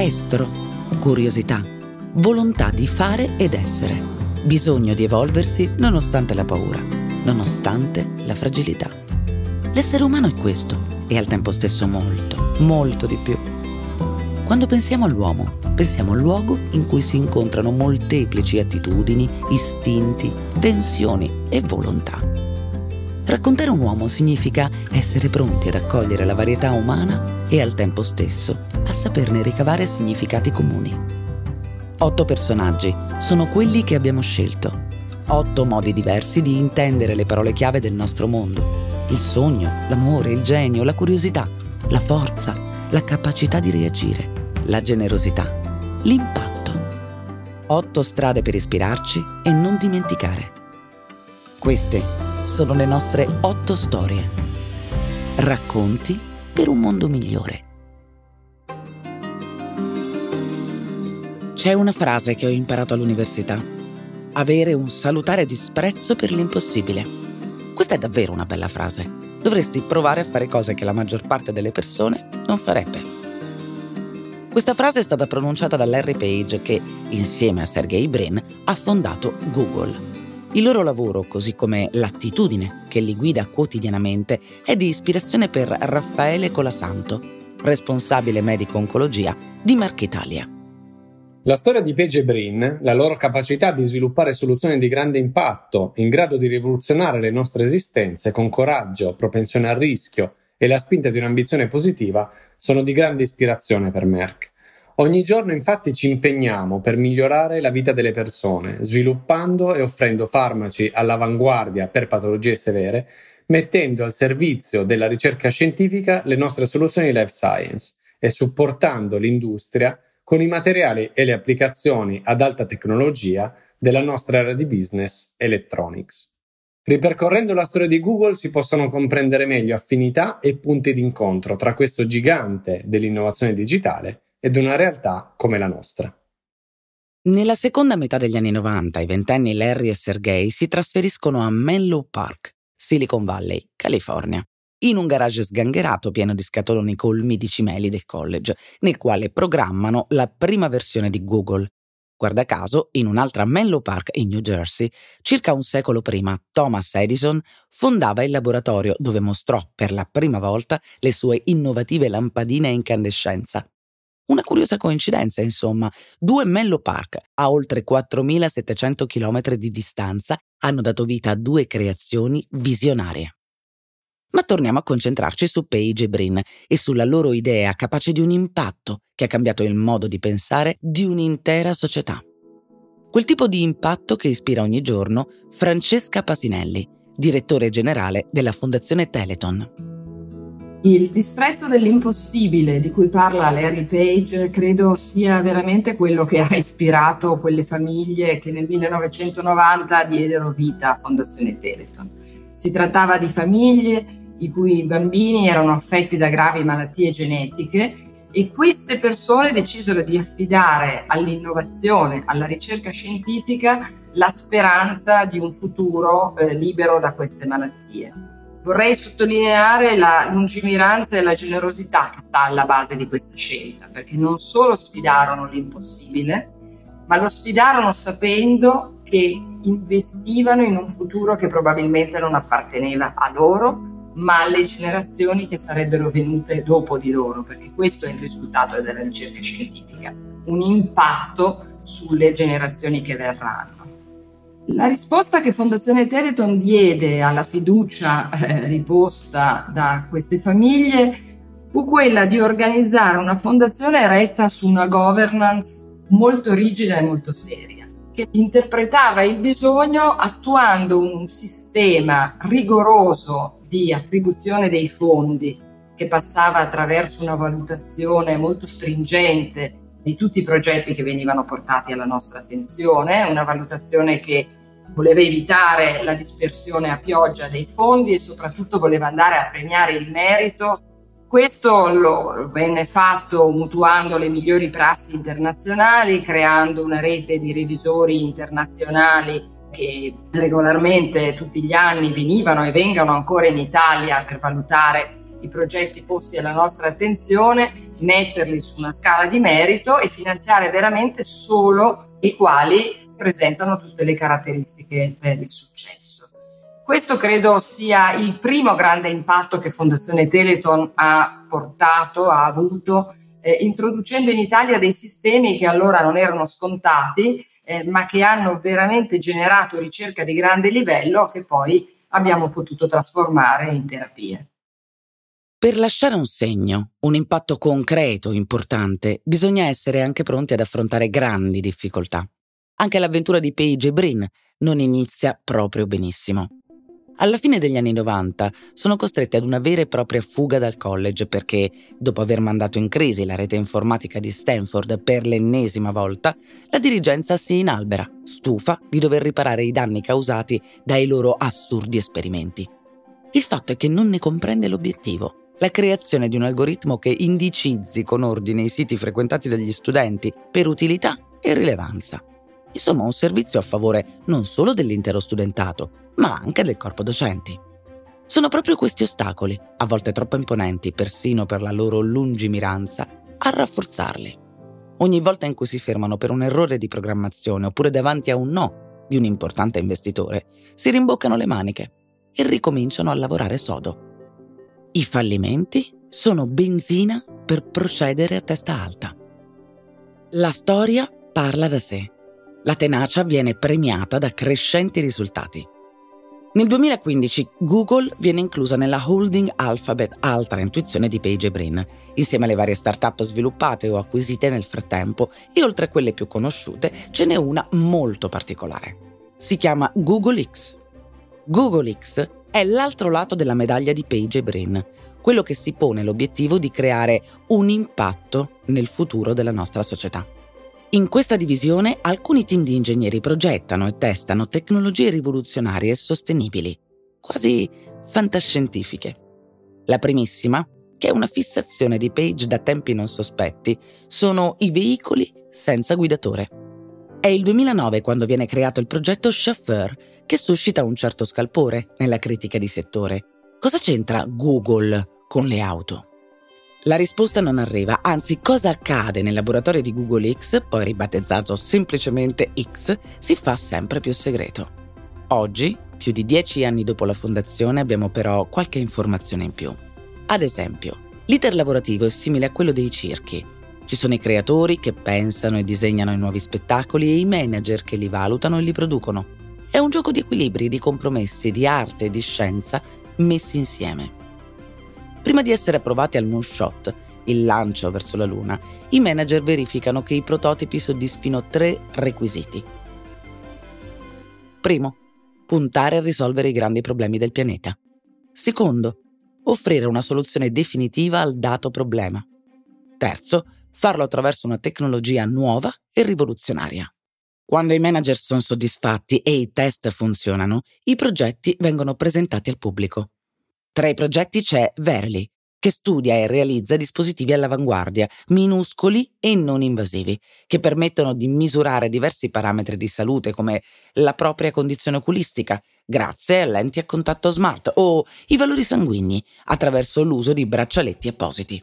estro, curiosità, volontà di fare ed essere, bisogno di evolversi nonostante la paura, nonostante la fragilità. L'essere umano è questo e al tempo stesso molto, molto di più. Quando pensiamo all'uomo, pensiamo al luogo in cui si incontrano molteplici attitudini, istinti, tensioni e volontà. Raccontare un uomo significa essere pronti ad accogliere la varietà umana e al tempo stesso a saperne ricavare significati comuni. Otto personaggi sono quelli che abbiamo scelto. Otto modi diversi di intendere le parole chiave del nostro mondo. Il sogno, l'amore, il genio, la curiosità, la forza, la capacità di reagire, la generosità, l'impatto. Otto strade per ispirarci e non dimenticare. Queste sono le nostre otto storie. Racconti per un mondo migliore. C'è una frase che ho imparato all'università. Avere un salutare disprezzo per l'impossibile. Questa è davvero una bella frase. Dovresti provare a fare cose che la maggior parte delle persone non farebbe. Questa frase è stata pronunciata da Larry Page che, insieme a Sergey Brin, ha fondato Google il loro lavoro, così come l'attitudine che li guida quotidianamente, è di ispirazione per Raffaele Colasanto, responsabile medico oncologia di Marca Italia. La storia di Page e Brin, la loro capacità di sviluppare soluzioni di grande impatto, in grado di rivoluzionare le nostre esistenze con coraggio, propensione al rischio e la spinta di un'ambizione positiva, sono di grande ispirazione per Merck. Ogni giorno infatti ci impegniamo per migliorare la vita delle persone, sviluppando e offrendo farmaci all'avanguardia per patologie severe, mettendo al servizio della ricerca scientifica le nostre soluzioni life science e supportando l'industria con i materiali e le applicazioni ad alta tecnologia della nostra area di business Electronics. Ripercorrendo la storia di Google si possono comprendere meglio affinità e punti d'incontro tra questo gigante dell'innovazione digitale ed una realtà come la nostra. Nella seconda metà degli anni 90 i ventenni Larry e Sergey si trasferiscono a Menlo Park, Silicon Valley, California, in un garage sgangherato pieno di scatoloni colmi di cimeli del college, nel quale programmano la prima versione di Google. Guarda caso, in un'altra Menlo Park in New Jersey, circa un secolo prima, Thomas Edison fondava il laboratorio dove mostrò per la prima volta le sue innovative lampadine a incandescenza. Una curiosa coincidenza, insomma. Due Mello Park, a oltre 4.700 km di distanza, hanno dato vita a due creazioni visionarie. Ma torniamo a concentrarci su Page e Brin e sulla loro idea capace di un impatto che ha cambiato il modo di pensare di un'intera società. Quel tipo di impatto che ispira ogni giorno Francesca Pasinelli, direttore generale della Fondazione Teleton. Il disprezzo dell'impossibile di cui parla Larry Page credo sia veramente quello che ha ispirato quelle famiglie che nel 1990 diedero vita a Fondazione Teleton. Si trattava di famiglie i cui bambini erano affetti da gravi malattie genetiche e queste persone decisero di affidare all'innovazione, alla ricerca scientifica la speranza di un futuro eh, libero da queste malattie. Vorrei sottolineare la lungimiranza e la generosità che sta alla base di questa scelta, perché non solo sfidarono l'impossibile, ma lo sfidarono sapendo che investivano in un futuro che probabilmente non apparteneva a loro, ma alle generazioni che sarebbero venute dopo di loro, perché questo è il risultato della ricerca scientifica, un impatto sulle generazioni che verranno. La risposta che Fondazione Teleton diede alla fiducia eh, riposta da queste famiglie fu quella di organizzare una fondazione retta su una governance molto rigida e molto seria, che interpretava il bisogno attuando un sistema rigoroso di attribuzione dei fondi che passava attraverso una valutazione molto stringente di tutti i progetti che venivano portati alla nostra attenzione, una valutazione che voleva evitare la dispersione a pioggia dei fondi e soprattutto voleva andare a premiare il merito. Questo lo venne fatto mutuando le migliori prassi internazionali, creando una rete di revisori internazionali che regolarmente tutti gli anni venivano e vengono ancora in Italia per valutare i progetti posti alla nostra attenzione metterli su una scala di merito e finanziare veramente solo i quali presentano tutte le caratteristiche il successo. Questo credo sia il primo grande impatto che Fondazione Teleton ha portato, ha avuto, eh, introducendo in Italia dei sistemi che allora non erano scontati, eh, ma che hanno veramente generato ricerca di grande livello che poi abbiamo potuto trasformare in terapie. Per lasciare un segno, un impatto concreto, importante, bisogna essere anche pronti ad affrontare grandi difficoltà. Anche l'avventura di Paige e Brin non inizia proprio benissimo. Alla fine degli anni 90 sono costrette ad una vera e propria fuga dal college perché, dopo aver mandato in crisi la rete informatica di Stanford per l'ennesima volta, la dirigenza si inalbera, stufa di dover riparare i danni causati dai loro assurdi esperimenti. Il fatto è che non ne comprende l'obiettivo la creazione di un algoritmo che indicizzi con ordine i siti frequentati dagli studenti per utilità e rilevanza. Insomma, un servizio a favore non solo dell'intero studentato, ma anche del corpo docenti. Sono proprio questi ostacoli, a volte troppo imponenti persino per la loro lungimiranza, a rafforzarli. Ogni volta in cui si fermano per un errore di programmazione oppure davanti a un no di un importante investitore, si rimboccano le maniche e ricominciano a lavorare sodo. I fallimenti sono benzina per procedere a testa alta. La storia parla da sé. La tenacia viene premiata da crescenti risultati. Nel 2015 Google viene inclusa nella holding Alphabet Altra Intuizione di Page Brin, insieme alle varie start-up sviluppate o acquisite nel frattempo e oltre a quelle più conosciute ce n'è una molto particolare. Si chiama Google X. Google X è l'altro lato della medaglia di Page Brin, quello che si pone l'obiettivo di creare un impatto nel futuro della nostra società. In questa divisione alcuni team di ingegneri progettano e testano tecnologie rivoluzionarie e sostenibili, quasi fantascientifiche. La primissima, che è una fissazione di Page da tempi non sospetti, sono i veicoli senza guidatore. È il 2009 quando viene creato il progetto Chauffeur, che suscita un certo scalpore nella critica di settore. Cosa c'entra Google con le auto? La risposta non arriva, anzi cosa accade nel laboratorio di Google X, poi ribattezzato semplicemente X, si fa sempre più segreto. Oggi, più di dieci anni dopo la fondazione, abbiamo però qualche informazione in più. Ad esempio, l'iter lavorativo è simile a quello dei circhi, ci sono i creatori che pensano e disegnano i nuovi spettacoli e i manager che li valutano e li producono. È un gioco di equilibri, di compromessi, di arte e di scienza messi insieme. Prima di essere approvati al moonshot, il lancio verso la Luna, i manager verificano che i prototipi soddisfino tre requisiti. Primo, puntare a risolvere i grandi problemi del pianeta. Secondo, offrire una soluzione definitiva al dato problema. Terzo, farlo attraverso una tecnologia nuova e rivoluzionaria. Quando i manager sono soddisfatti e i test funzionano, i progetti vengono presentati al pubblico. Tra i progetti c'è Verily, che studia e realizza dispositivi all'avanguardia, minuscoli e non invasivi, che permettono di misurare diversi parametri di salute come la propria condizione oculistica, grazie a lenti a contatto smart o i valori sanguigni, attraverso l'uso di braccialetti appositi.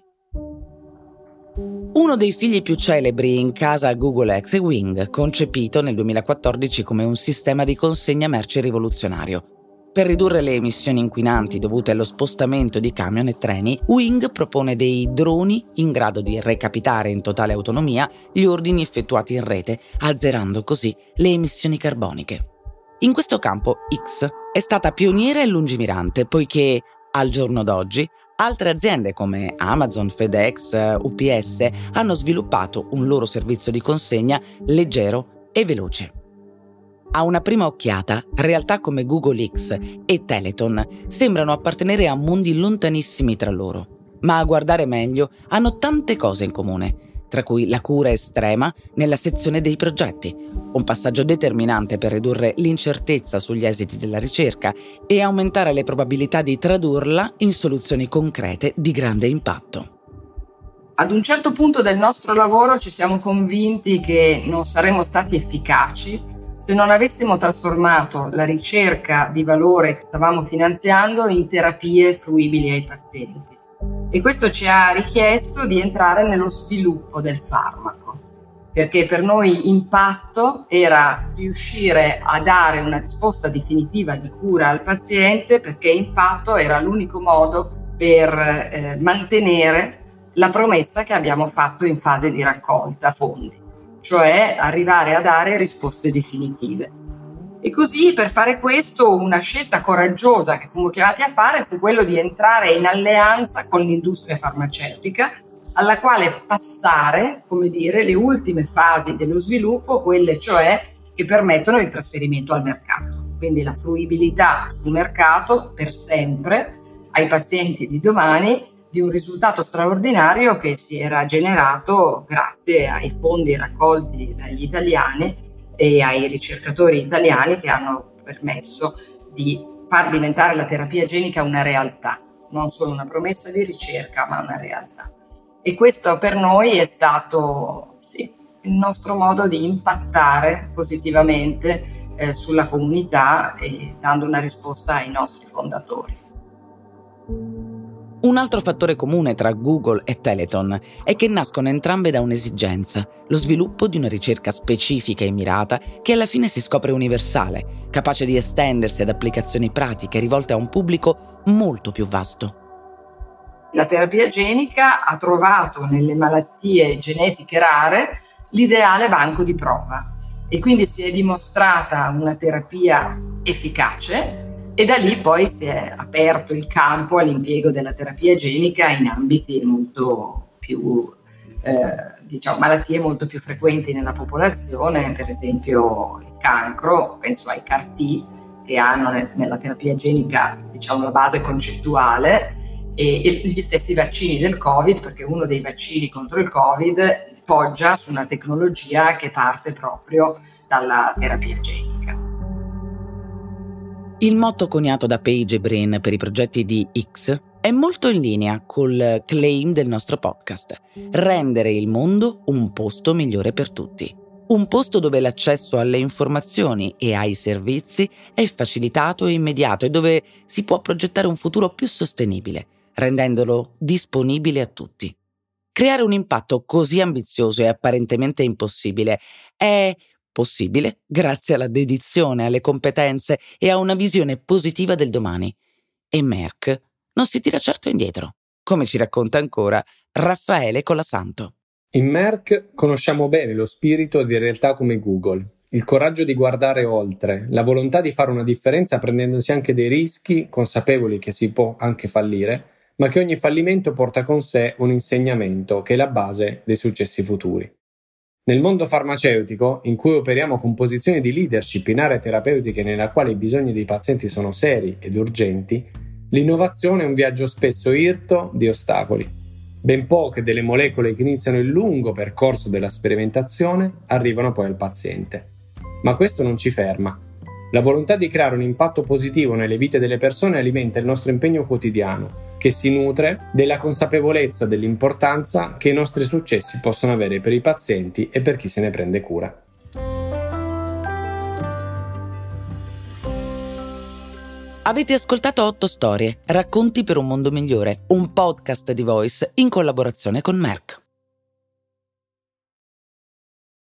Uno dei figli più celebri in casa Google X è Wing, concepito nel 2014 come un sistema di consegna merci rivoluzionario. Per ridurre le emissioni inquinanti dovute allo spostamento di camion e treni, Wing propone dei droni in grado di recapitare in totale autonomia gli ordini effettuati in rete, azzerando così le emissioni carboniche. In questo campo X è stata pioniera e lungimirante poiché, al giorno d'oggi, Altre aziende come Amazon, FedEx, UPS hanno sviluppato un loro servizio di consegna leggero e veloce. A una prima occhiata, realtà come Google X e Teleton sembrano appartenere a mondi lontanissimi tra loro, ma a guardare meglio hanno tante cose in comune tra cui la cura estrema nella sezione dei progetti, un passaggio determinante per ridurre l'incertezza sugli esiti della ricerca e aumentare le probabilità di tradurla in soluzioni concrete di grande impatto. Ad un certo punto del nostro lavoro ci siamo convinti che non saremmo stati efficaci se non avessimo trasformato la ricerca di valore che stavamo finanziando in terapie fruibili ai pazienti. e questo ci ha richiesto di entrare nello sviluppo del farmaco perché per noi impatto era riuscire a dare una risposta definitiva di cura al paziente perché impatto era l'unico modo per eh, mantenere la promessa che abbiamo fatto in fase di raccolta fondi, cioè arrivare a dare risposte definitive. E così per fare questo una scelta coraggiosa che fummo chiamati a fare fu quello di entrare in alleanza con l'industria farmaceutica, alla quale passare, come dire, le ultime fasi dello sviluppo, quelle cioè che permettono il trasferimento al mercato. Quindi la fruibilità sul mercato per sempre ai pazienti di domani di un risultato straordinario che si era generato grazie ai fondi raccolti dagli italiani e ai ricercatori italiani che hanno permesso di far diventare la terapia genica una realtà, non solo una promessa di ricerca, ma una realtà. E questo per noi è stato sì, il nostro modo di impattare positivamente eh, sulla comunità e dando una risposta ai nostri fondatori. Un altro fattore comune tra Google e Teleton è che nascono entrambe da un'esigenza, lo sviluppo di una ricerca specifica e mirata che alla fine si scopre universale, capace di estendersi ad applicazioni pratiche rivolte a un pubblico molto più vasto. La terapia genica ha trovato nelle malattie genetiche rare l'ideale banco di prova e quindi si è dimostrata una terapia efficace e da lì poi si è aperto il campo all'impiego della terapia genica in ambiti molto più, eh, diciamo, malattie molto più frequenti nella popolazione, per esempio il cancro, penso ai CAR-T che hanno nella terapia genica diciamo, la base concettuale e, gli stessi vaccini del Covid, perché uno dei vaccini contro il Covid poggia su una tecnologia che parte proprio dalla terapia genica. Il motto coniato da Page e Brin per i progetti di X è molto in linea col claim del nostro podcast, rendere il mondo un posto migliore per tutti. Un posto dove l'accesso alle informazioni e ai servizi è facilitato e immediato e dove si può progettare un futuro più sostenibile, rendendolo disponibile a tutti. Creare un impatto così ambizioso e apparentemente impossibile è possibile grazie alla dedizione, alle competenze e a una visione positiva del domani. E Merck non si tira certo indietro, come ci racconta ancora Raffaele Colasanto. In Merck conosciamo bene lo spirito di realtà come Google, il coraggio di guardare oltre, la volontà di fare una differenza prendendosi anche dei rischi, consapevoli che si può anche fallire, ma che ogni fallimento porta con sé un insegnamento che è la base dei successi futuri. Nel mondo farmaceutico, in cui operiamo con posizioni di leadership in aree terapeutiche nella quale i bisogni dei pazienti sono seri ed urgenti, l'innovazione è un viaggio spesso irto di ostacoli. Ben poche delle molecole che iniziano il lungo percorso della sperimentazione arrivano poi al paziente. Ma questo non ci ferma. La volontà di creare un impatto positivo nelle vite delle persone alimenta il nostro impegno quotidiano che si nutre della consapevolezza dell'importanza che i nostri successi possono avere per i pazienti e per chi se ne prende cura. Avete ascoltato otto storie, racconti per un mondo migliore, un podcast di Voice in collaborazione con Merck.